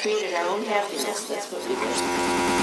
created our own happiness, that's what we did.